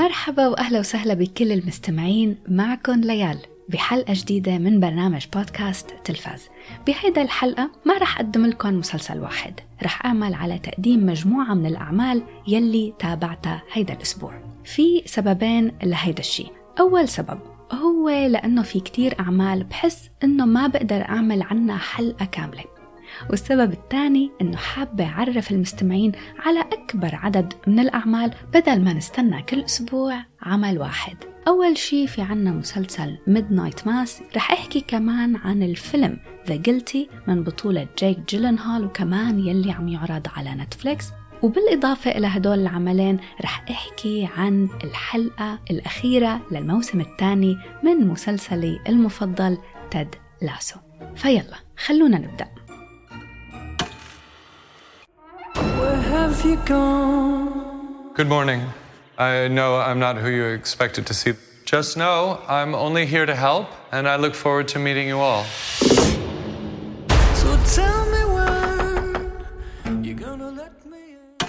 مرحبا وأهلا وسهلا بكل المستمعين معكم ليال بحلقة جديدة من برنامج بودكاست تلفاز. بهيدا الحلقة ما رح أقدم لكم مسلسل واحد رح أعمل على تقديم مجموعة من الأعمال يلي تابعتها هيدا الأسبوع. في سببين لهيدا الشي. أول سبب هو لأنه في كتير أعمال بحس إنه ما بقدر أعمل عنها حلقة كاملة. والسبب الثاني إنه حابة أعرف المستمعين على أكبر عدد من الأعمال بدل ما نستنى كل أسبوع عمل واحد. أول شي في عنا مسلسل Midnight Mass رح أحكي كمان عن الفيلم The Guilty من بطولة جيك جيلنهال وكمان يلي عم يعرض على نتفليكس. وبالإضافة إلى هدول العملين رح أحكي عن الحلقة الأخيرة للموسم الثاني من مسلسلي المفضل تد لاسو. فيلا خلونا نبدأ. Good morning. I know I'm not who you expected to see. Just know I'm only here to help, and I look forward to meeting you all. So tell me when you're gonna let me in.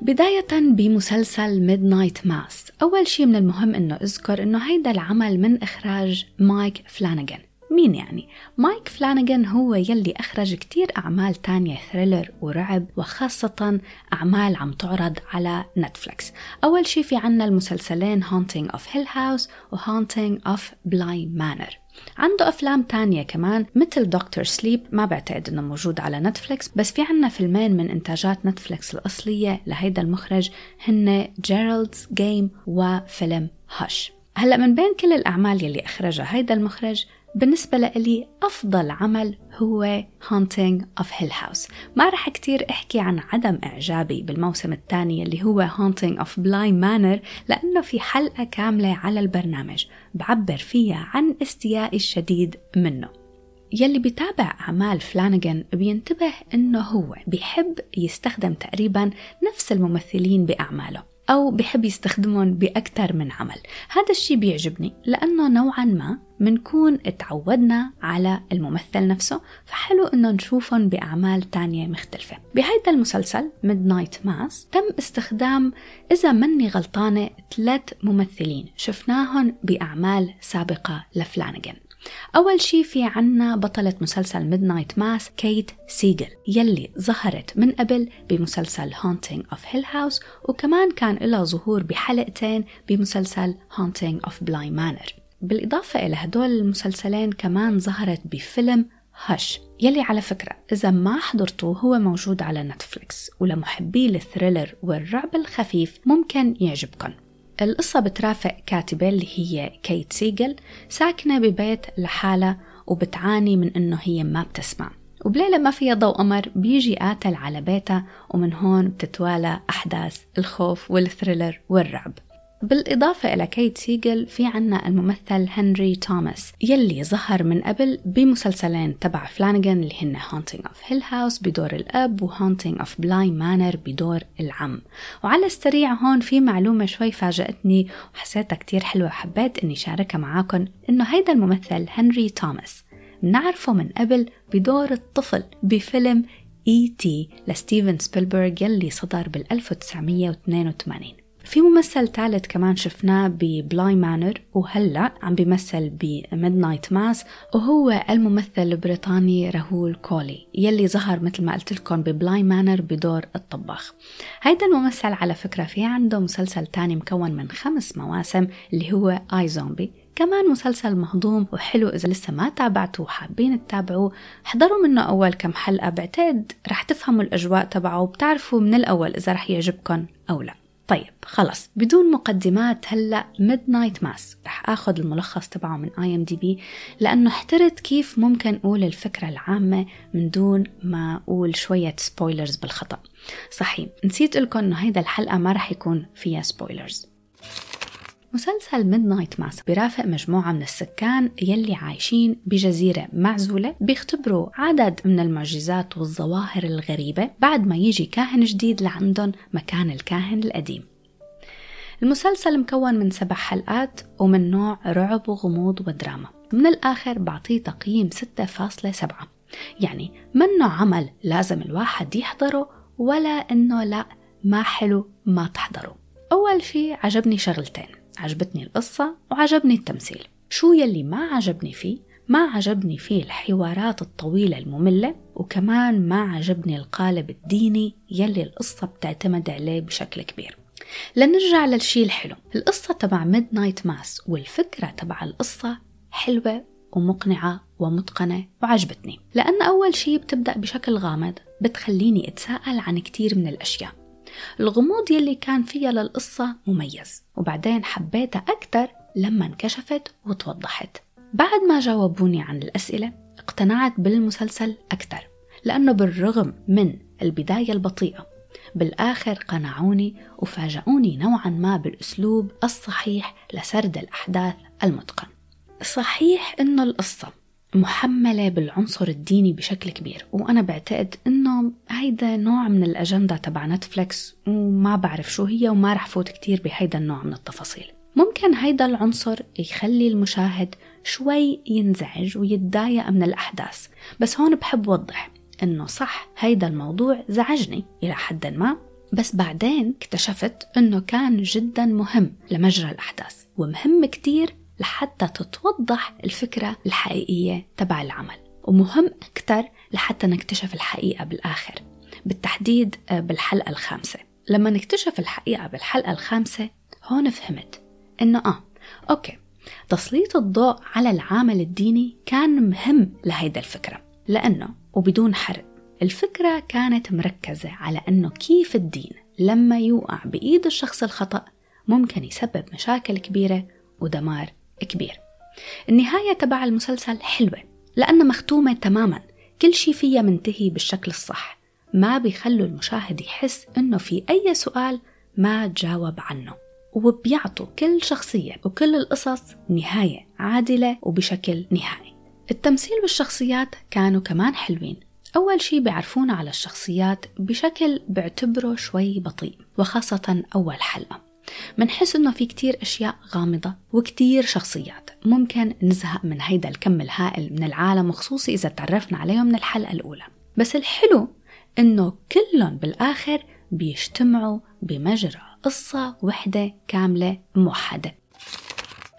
بداية بمسلسل ميدنايت ماس أول شيء من المهم أنه أذكر أنه هيدا العمل من إخراج مايك فلانيغان مين يعني؟ مايك فلانيغان هو يلي أخرج كتير أعمال تانية thriller ورعب وخاصة أعمال عم تعرض على Netflix أول شي في عنا المسلسلين of Hill House و Haunting of Bly Manor. عنده أفلام تانية كمان مثل Doctor Sleep ما بعتقد إنه موجود على Netflix بس في عنا فيلمين من إنتاجات Netflix الأصلية لهيدا المخرج هن Gerald's Game وفيلم هاش هلأ من بين كل الأعمال يلي أخرجها هيدا المخرج بالنسبة لإلي أفضل عمل هو Haunting of Hill House. ما رح كتير أحكي عن عدم إعجابي بالموسم الثاني اللي هو Haunting of Bly Manor لأنه في حلقة كاملة على البرنامج بعبر فيها عن استيائي الشديد منه. يلي بيتابع أعمال فلانيغان بينتبه إنه هو بيحب يستخدم تقريبا نفس الممثلين بأعماله. أو بحب يستخدمهم بأكثر من عمل. هذا الشيء بيعجبني لأنه نوعا ما منكون تعودنا على الممثل نفسه فحلو إنه نشوفهم بأعمال تانية مختلفة. بهيدا المسلسل Midnight Mass تم استخدام إذا مني غلطانة ثلاث ممثلين شفناهم بأعمال سابقة لفلانيغان أول شي في عنا بطلة مسلسل Midnight Mass كيت سيجل يلي ظهرت من قبل بمسلسل Haunting of Hill House وكمان كان لها ظهور بحلقتين بمسلسل Haunting of Bly Manor. بالإضافة إلى هدول المسلسلين كمان ظهرت بفيلم Hush يلي على فكرة إذا ما حضرتوه هو موجود على Netflix ولمحبي ال thriller والرعب الخفيف ممكن يعجبكم القصة بترافق كاتبة اللي هي كيت سيجل ساكنة ببيت لحالها وبتعاني من إنه هي ما بتسمع. وبليلة ما فيها ضوء قمر بيجي قاتل على بيتها ومن هون بتتوالى أحداث الخوف وال thriller والرعب. بالإضافة إلى كيت سيجل في عنا الممثل هنري توماس يلي ظهر من قبل بمسلسلين تبع فلانيغان اللي هن Haunting of Hill House بدور الأب و Haunting of Bly Manor بدور العم. وعلى السريع هون في معلومة شوي فاجأتني وحسيتها كتير حلوة حبيت إني شاركها معاكم إنه هيدا الممثل هنري توماس بنعرفه من قبل بدور الطفل بفيلم E.T. لستيفن سبيلبرغ يلي صدر بال 1982 في ممثل ثالث كمان شفناه ب Bly Manor وهلأ عم بيمثل ب Midnight Mass وهو الممثل البريطاني راهول كولي يلي ظهر مثل ما قلت لكم ب Bly Manor بدور الطباخ. هيدا الممثل على فكرة في عنده مسلسل تاني مكون من خمس مواسم اللي هو iZombie كمان مسلسل مهضوم وحلو إذا لسه ما تابعتوه وحابين تتابعوه. احضروا منه أول كم حلقة بعتقد رح تفهموا الأجواء تبعه وبتعرفوا من الأول إذا رح يعجبكم أو لا. طيب خلص بدون مقدمات هلا Midnight Mass رح آخذ الملخص تبعه من IMDb لأنه احترت كيف ممكن أقول الفكرة العامة من دون ما أقول شوية spoilers بالخطأ. صحيح نسيت لكم إنه هيدا الحلقة ما رح يكون فيها spoilers مسلسل Midnight Mass بيرافق مجموعة من السكان يلي عايشين بجزيرة معزولة بيختبروا عدد من المعجزات والظواهر الغريبة بعد ما يجي كاهن جديد لعندهم مكان الكاهن القديم. المسلسل مكون من سبع حلقات ومن نوع رعب وغموض ودراما. من الآخر بعطيه تقييم 6.7 يعني منه عمل لازم الواحد يحضره ولا إنه لا ما حلو ما تحضره أول شي عجبني شغلتين. عجبتني القصة وعجبني التمثيل. شو يلي ما عجبني فيه؟ ما عجبني فيه الحوارات الطويلة المملة وكمان ما عجبني القالب الديني يلي القصة بتعتمد عليه بشكل كبير. لنرجع للشي الحلو. القصة تبع Midnight Mass والفكرة تبع القصة حلوة ومقنعة ومتقنة وعجبتني. لأن أول شي بتبدأ بشكل غامض بتخليني أتساءل عن كتير من الأشياء. الغموض يلي كان فيها للقصة مميز وبعدين حبيتها أكتر لما انكشفت وتوضحت. بعد ما جاوبوني عن الأسئلة اقتنعت بالمسلسل أكثر لأنه بالرغم من البداية البطيئة بالآخر قنعوني وفاجأوني نوعا ما بالأسلوب الصحيح لسرد الأحداث المتقن. صحيح إنه القصة محملة بالعنصر الديني بشكل كبير. وأنا بعتقد إنه هيدا نوع من الأجندة تبع نتفليكس وما بعرف شو هي وما رح فوت كتير بهيدا النوع من التفاصيل. ممكن هيدا العنصر يخلي المشاهد شوي ينزعج ويتضايق من الأحداث. بس هون بحب وضح إنه صح هيدا الموضوع زعجني إلى حد ما. بس بعدين اكتشفت إنه كان جدا مهم لمجرى الأحداث ومهم كتير لحتى تتوضح الفكرة الحقيقية تبع العمل. ومهم أكتر لحتى نكتشف الحقيقة بالآخر. بالتحديد آه، بالحلقة الخامسة. لما نكتشف الحقيقة بالحلقة الخامسة هون فهمت إنه آه أوكي تسليط الضوء على العامل الديني كان مهم لهيدا الفكرة. لأنه وبدون حرق الفكرة كانت مركزة على أنه كيف الدين لما يوقع بإيد الشخص الخطأ ممكن يسبب مشاكل كبيرة ودمار كبير. النهاية تبع المسلسل حلوة لأنها مختومة تماما. كل شي فيها منتهي بالشكل الصح. ما بيخلوا المشاهد يحس إنه في أي سؤال ما تجاوب عنه. وبيعطوا كل شخصية وكل القصص نهاية عادلة وبشكل نهائي. التمثيل والشخصيات كانوا كمان حلوين. أول شي بيعرفونا على الشخصيات بشكل بعتبره شوي بطيء وخاصة أول حلقة. منحس إنه في كتير أشياء غامضة وكتير شخصيات. ممكن نزهق من هيدا الكم الهائل من العالم وخصوصي إذا تعرفنا عليهم من الحلقة الأولى. بس الحلو إنه كلهم بالآخر بيجتمعوا بمجرى قصة وحدة كاملة موحدة.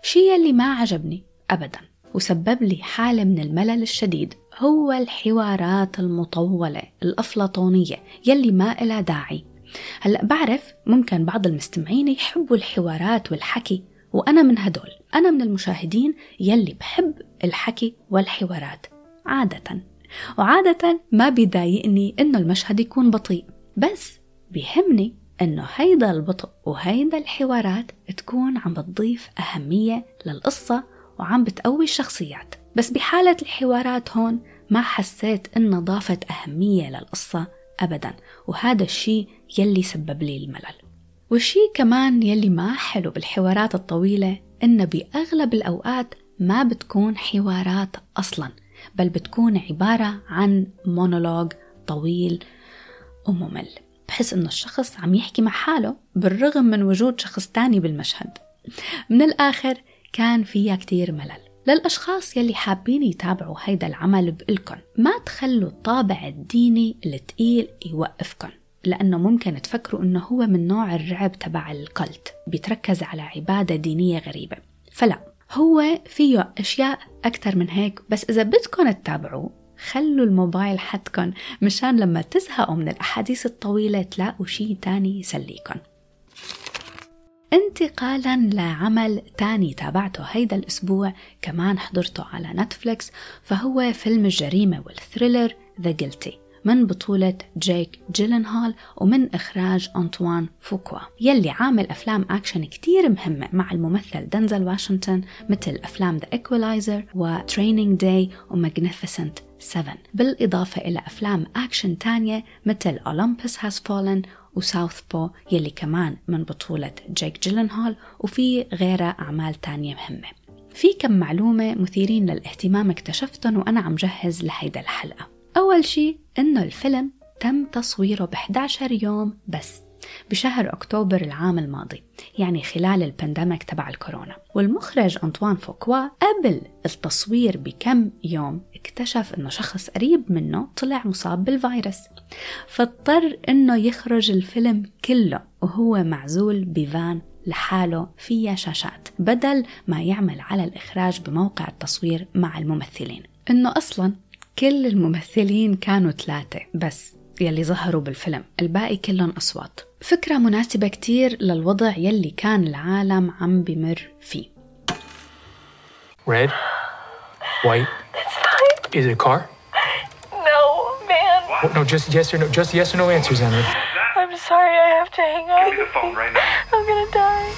شي اللي ما عجبني أبدا وسبب لي حالة من الملل الشديد هو الحوارات المطولة الأفلاطونية يلي ما إلها داعي. هلأ بعرف ممكن بعض المستمعين يحبوا الحوارات والحكي وأنا من هدول. أنا من المشاهدين يلي بحب الحكي والحوارات عادة. وعادة ما بيضايقني إنه المشهد يكون بطيء بس بيهمني إنه هيدا البطء وهيدا الحوارات تكون عم بتضيف أهمية للقصة وعم بتقوي الشخصيات. بس بحالة الحوارات هون ما حسيت إنها ضافت أهمية للقصة أبدا. وهذا الشيء يلي سبب لي الملل. والشي كمان يلي ما حلو بالحوارات الطويلة إنه بأغلب الأوقات ما بتكون حوارات أصلا بل بتكون عبارة عن مونولوج طويل وممل. بحس إنه الشخص عم يحكي مع حاله بالرغم من وجود شخص تاني بالمشهد. من الآخر كان فيها كتير ملل. للأشخاص يلي حابين يتابعوا هيدا العمل بقلكن ما تخلوا الطابع الديني التقيل يوقفكن لأنه ممكن تفكروا إنه هو من نوع الرعب تبع الكلت بيتركز على عبادة دينية غريبة. فلا هو فيه أشياء أكثر من هيك بس إذا بدكم تتابعوه خلوا الموبايل حدكن مشان لما تزهقوا من الأحاديث الطويلة تلاقوا شي تاني يسليكن. انتقالا لعمل تاني تابعته هيدا الأسبوع كمان حضرته على نتفليكس فهو فيلم الجريمة وال thriller The Guilty من بطولة جيك جيلنهال ومن إخراج أنطوان فوكوا. يلي عامل أفلام أكشن كتير مهمة مع الممثل دنزل واشنطن مثل أفلام و Training Day و Magnificent 7 بالإضافة إلى أفلام أكشن تانية مثل Olympus Has Fallen وساوث بو يلي كمان من بطولة جيك جيلنهال وفي غيرها أعمال تانية مهمة. في كم معلومة مثيرين للاهتمام اكتشفتهم وأنا عم جهز لهيدا الحلقة. أول شي إنه الفيلم تم تصويره ب 11 يوم بس بشهر أكتوبر العام الماضي يعني خلال البانديميك تبع الكورونا. والمخرج أنطوان فوكوا قبل التصوير بكم يوم اكتشف أنه شخص قريب منه طلع مصاب بالفيروس. فاضطر أنه يخرج الفيلم كله وهو معزول بفان لحاله فيها شاشات بدل ما يعمل على الإخراج بموقع التصوير مع الممثلين إنه أصلا كل الممثلين كانوا ثلاثة بس يلي ظهروا بالفيلم الباقي كلهم أصوات فكرة مناسبة كتير للوضع يلي كان العالم عم بمر فيه Red? White? Is it a car? No. Oh, no, just yes or no. Just yes or no answers, Emily. I'm sorry, I have to hang up. Give me the phone right now. I'm gonna die.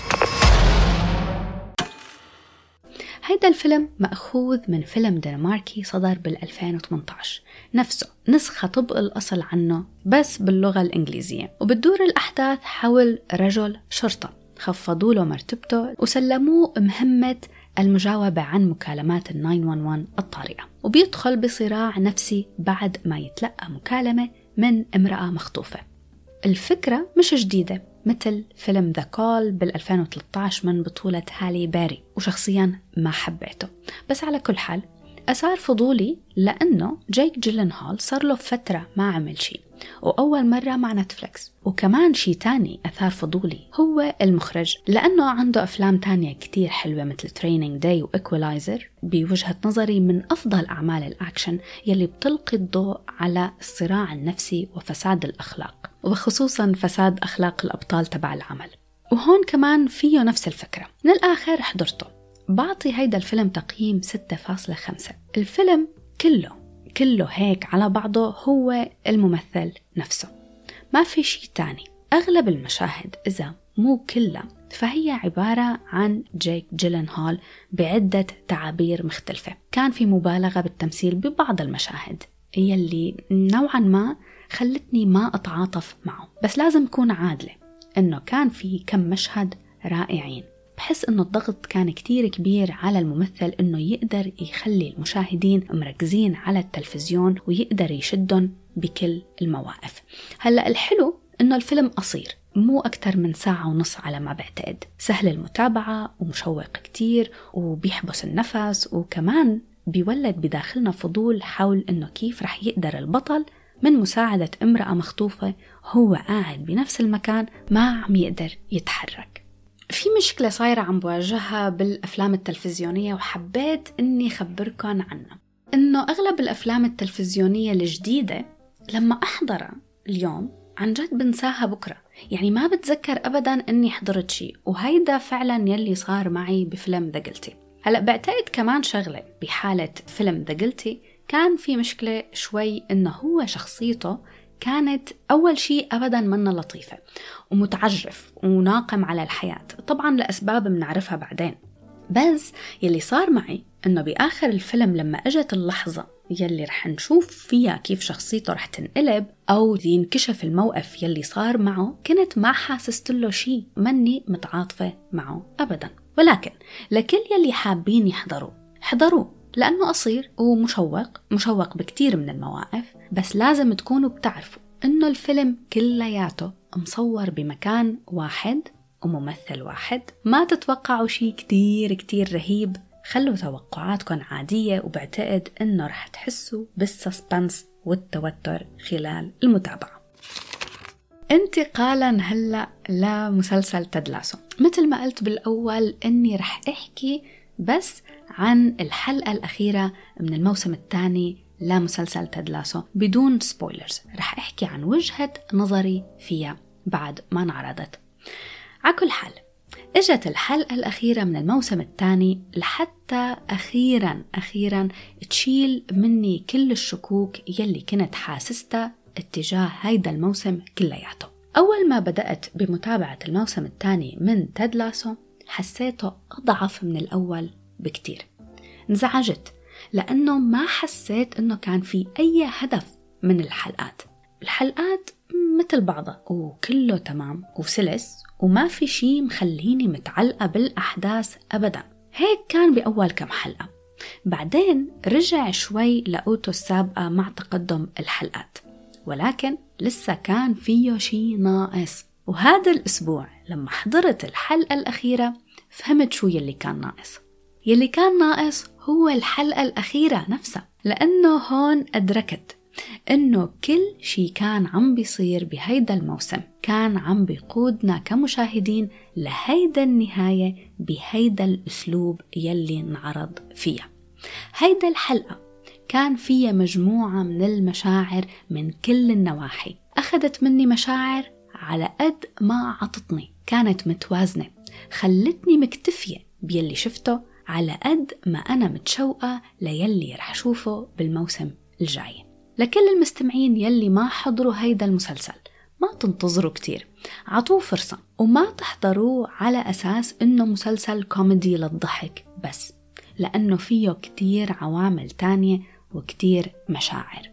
هيدا الفيلم مأخوذ من فيلم دنماركي صدر بال 2018 نفسه نسخة طبق الأصل عنه بس باللغة الإنجليزية وبتدور الأحداث حول رجل شرطة خفضوا له مرتبته وسلموه مهمة المجاوبة عن مكالمات ال 911 الطارئة وبيدخل بصراع نفسي بعد ما يتلقى مكالمة من امرأة مخطوفة. الفكرة مش جديدة مثل فيلم ذا كول بال 2013 من بطولة هالي باري وشخصيا ما حبيته. بس على كل حال أثار فضولي لأنه جيك جيلنهال صار له فترة ما عمل شيء وأول مرة مع نتفلكس وكمان شيء تاني أثار فضولي هو المخرج لأنه عنده أفلام تانية كتير حلوة مثل Training Day و Equalizer بوجهة نظري من أفضل أعمال الأكشن يلي بتلقي الضوء على الصراع النفسي وفساد الأخلاق وخصوصا فساد أخلاق الأبطال تبع العمل. وهون كمان فيه نفس الفكرة. من الآخر حضرته. بعطي هيدا الفيلم تقييم 6.5 الفيلم كله كله هيك على بعضه هو الممثل نفسه. ما في شيء تاني. أغلب المشاهد إذا مو كلها فهي عبارة عن جيك جيلنهال بعدة تعابير مختلفة. كان في مبالغة بالتمثيل ببعض المشاهد يلي نوعا ما خلتني ما أتعاطف معه. بس لازم أكون عادلة إنه كان في كم مشهد رائعين. بحس إنه الضغط كان كتير كبير على الممثل إنه يقدر يخلي المشاهدين مركزين على التلفزيون ويقدر يشدهم بكل المواقف. هلأ الحلو إنه الفيلم قصير مو أكتر من ساعة ونص على ما بعتقد. سهل المتابعة ومشوق كتير وبيحبس النفس وكمان بيولد بداخلنا فضول حول إنه كيف رح يقدر البطل من مساعدة امرأة مخطوفة هو قاعد بنفس المكان ما عم يقدر يتحرك. في مشكلة صايرة عم بواجهها بالأفلام التلفزيونية وحبيت إني خبركن عنها. إنه أغلب الأفلام التلفزيونية الجديدة لما أحضرها اليوم عن جد بنساها بكرة. يعني ما بتذكر أبدا إني حضرت شيء وهيدا فعلا يلي صار معي بفيلم ذا قلتي هلأ بعتقد كمان شغلة بحالة فيلم ذا قلتي كان في مشكلة شوي إنه هو شخصيته كانت أول شيء أبدا منا لطيفة ومتعجرف وناقم على الحياة. طبعا لأسباب بنعرفها بعدين. بس يلي صار معي إنه بآخر الفيلم لما أجت اللحظة يلي رح نشوف فيها كيف شخصيته رح تنقلب أو ينكشف الموقف يلي صار معه كنت ما حاسست له شيء. مني متعاطفة معه أبدا. ولكن لكل يلي حابين يحضروا حضروه لأنه قصير ومشوق مشوق بكتير من المواقف بس لازم تكونوا بتعرفوا إنه الفيلم كلياته مصور بمكان واحد وممثل واحد. ما تتوقعوا شيء كتير كتير رهيب. خلوا توقعاتكم عادية وبعتقد إنه رح تحسوا بالسسبنس والتوتر خلال المتابعة. انتقالا هلأ لمسلسل تدلاسو. مثل ما قلت بالأول إني رح أحكي بس عن الحلقة الأخيرة من الموسم الثاني لمسلسل تدلاسو بدون سبويلرز رح أحكي عن وجهة نظري فيها بعد ما انعرضت. على كل حال إجت الحلقة الأخيرة من الموسم الثاني لحتى أخيرا أخيرا تشيل مني كل الشكوك يلي كنت حاسستها اتجاه هيدا الموسم كلياته. أول ما بدأت بمتابعة الموسم الثاني من تدلاسو حسيته أضعف من الأول بكتير. انزعجت لأنه ما حسيت أنه كان في أي هدف من الحلقات. الحلقات مثل بعضها وكله تمام وسلس وما في شي مخليني متعلقة بالأحداث أبدا. هيك كان بأول كم حلقة. بعدين رجع شوي لقوته السابقة مع تقدم الحلقات. ولكن لسه كان فيه شي ناقص. وهذا الأسبوع لما حضرت الحلقة الأخيرة فهمت شو يلي كان ناقص. يلي كان ناقص هو الحلقة الأخيرة نفسها لأنه هون أدركت إنه كل شي كان عم بيصير بهيدا الموسم كان عم بيقودنا كمشاهدين لهيدا النهاية بهيدا الأسلوب يلي انعرض فيها. هيدا الحلقة كان فيها مجموعة من المشاعر من كل النواحي. أخذت مني مشاعر على قد ما عطتني. كانت متوازنة. خلتني مكتفية بيلي شفته على قد ما أنا متشوقة ليلي رح شوفه بالموسم الجاي. لكل المستمعين يلي ما حضروا هيدا المسلسل ما تنتظروا كتير. عطوه فرصة وما تحضروه على أساس إنه مسلسل كوميدي للضحك بس لأنه فيه كتير عوامل تانية وكتير مشاعر.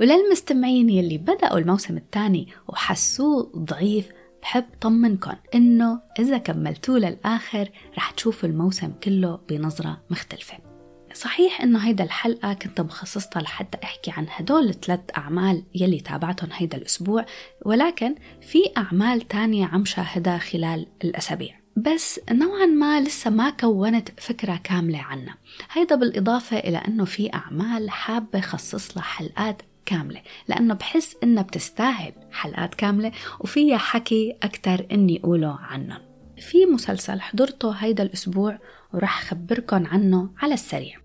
وللمستمعين يلي بدأوا الموسم الثاني وحسوه ضعيف بحب طمنكم إنه إذا كملتوه للآخر رح تشوفوا الموسم كله بنظرة مختلفة. صحيح إنه هيدا الحلقة كنت مخصصتها لحتى أحكي عن هدول الثلاث أعمال يلي تابعتهم هيدا الأسبوع ولكن في أعمال تانية عم شاهدها خلال الأسابيع. بس نوعا ما لسه ما كونت فكرة كاملة عنها. هيدا بالإضافة إلى أنه في أعمال حابة خصص لها حلقات كاملة لأنه بحس إنها بتستاهل حلقات كاملة وفيها حكي أكتر إني أقوله عنهم في مسلسل حضرته هيدا الأسبوع ورح خبركن عنه على السريع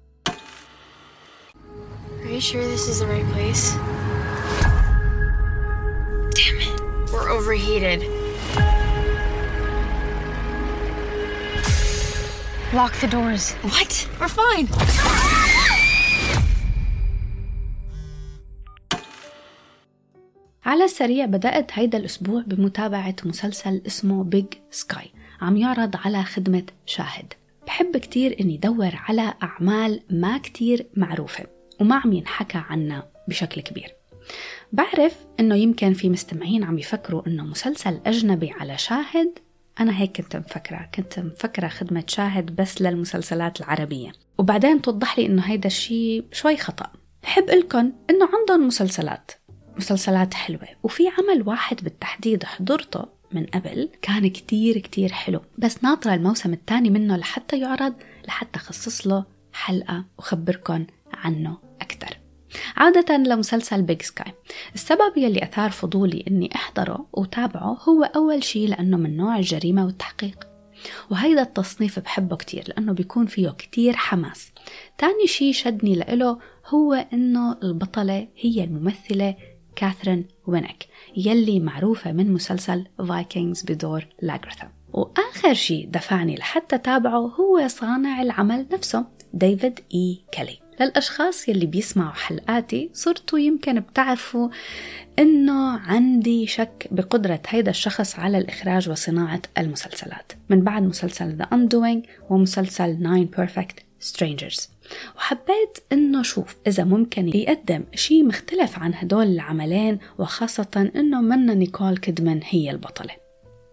Are you sure this is the right place? Damn it. We're overheated. Lock the doors. What? We're fine. على السريع بدأت هيدا الأسبوع بمتابعة مسلسل اسمه بيج سكاي عم يعرض على خدمة شاهد. بحب كتير إني دور على أعمال ما كتير معروفة وما عم ينحكى عنها بشكل كبير. بعرف إنه يمكن في مستمعين عم يفكروا إنه مسلسل أجنبي على شاهد. أنا هيك كنت مفكرة كنت مفكرة خدمة شاهد بس للمسلسلات العربية. وبعدين توضح لي إنه هيدا الشيء شوي خطأ. بحب لكم إنه عندهم مسلسلات. مسلسلات حلوة. وفي عمل واحد بالتحديد حضرته من قبل كان كتير كتير حلو. بس ناطرة الموسم الثاني منه لحتى يعرض لحتى خصص له حلقة وخبركن عنه أكتر. عودة لمسلسل بيج سكاي السبب يلي أثار فضولي أني أحضره وتابعه هو أول شيء لأنه من نوع الجريمة والتحقيق. وهيدا التصنيف بحبه كتير لأنه بيكون فيه كتير حماس. تاني شيء شدني لإله هو أنه البطلة هي الممثلة كاثرين وينك يلي معروفة من مسلسل Vikings بدور لاغرثا وآخر شيء دفعني لحتى تابعه هو صانع العمل نفسه ديفيد إي كيلي للأشخاص يلي بيسمعوا حلقاتي صرتوا يمكن بتعرفوا إنه عندي شك بقدرة هيدا الشخص على الإخراج وصناعة المسلسلات. من بعد مسلسل The Undoing ومسلسل Nine Perfect Strangers. وحبيت إنه أشوف إذا ممكن يقدم شيء مختلف عن هدول العملين وخاصة إنه منا نيكول كيدمان هي البطلة.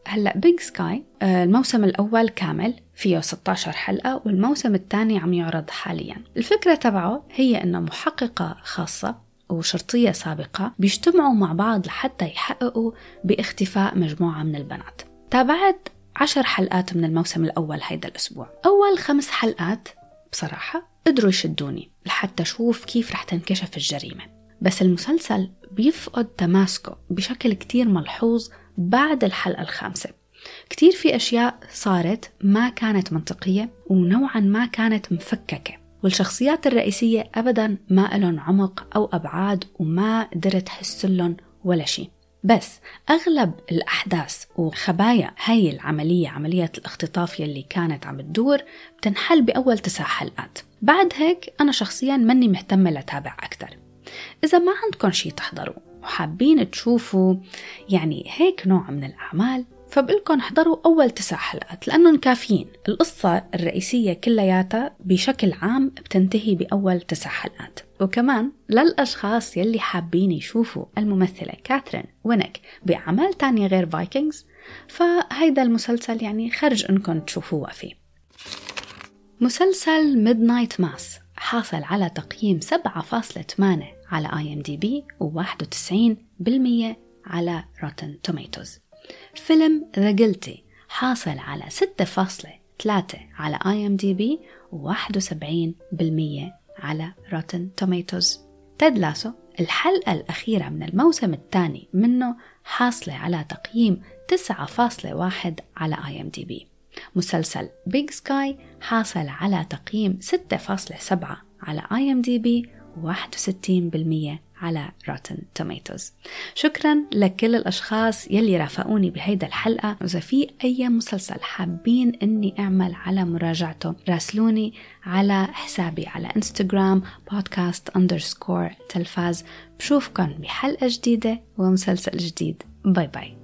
هلأ بيج سكاي الموسم الأول كامل فيه 16 حلقة والموسم الثاني عم يعرض حاليا. الفكرة تبعه هي إنه محققة خاصة وشرطية سابقة بيجتمعوا مع بعض لحتى يحققوا باختفاء مجموعة من البنات. تابعت عشر حلقات من الموسم الأول هيدا الأسبوع. أول خمس حلقات بصراحة قدروا يشدوني لحتى أشوف كيف رح تنكشف الجريمة. بس المسلسل بيفقد تماسكه بشكل كتير ملحوظ بعد الحلقة الخامسة. كتير في أشياء صارت ما كانت منطقية ونوعا ما كانت مفككة. والشخصيات الرئيسية أبدا ما لهم عمق أو أبعاد وما قدرت أحس لهم ولا شيء. بس أغلب الأحداث وخبايا هاي العملية عملية الاختطاف يلي كانت عم تدور بتنحل بأول تسع حلقات. بعد هيك أنا شخصيا مني مهتمة لتابع أكتر. إذا ما عندكم شي تحضروا وحابين تشوفوا يعني هيك نوع من الأعمال فبقلكن احضروا أول تسع حلقات لأنهم كافيين. القصة الرئيسية كلياتها بشكل عام بتنتهي بأول تسع حلقات. وكمان للأشخاص يلي حابين يشوفوا الممثلة كاثرين وينك بأعمال تانية غير فايكنجز فهيدا المسلسل يعني خرج انكم تشوفوها فيه. مسلسل Midnight Mass حاصل على تقييم 7.8 على IMDb و91% على Rotten Tomatoes فيلم The Guilty حاصل على 6.3 على IMDb و71% على Rotten Tomatoes Ted Lasso الحلقة الأخيرة من الموسم الثاني منه حاصلة على تقييم 9.1 على بي مسلسل Big Sky حاصل على تقييم 6.7 على دي بي و61% على Rotten Tomatoes شكرا لكل الأشخاص يلي رافقوني بهيدا الحلقة. وإذا في أي مسلسل حابين أني أعمل على مراجعته راسلوني على حسابي على انستغرام بودكاست underscore تلفاز. بشوفكن بحلقة جديدة ومسلسل جديد. باي باي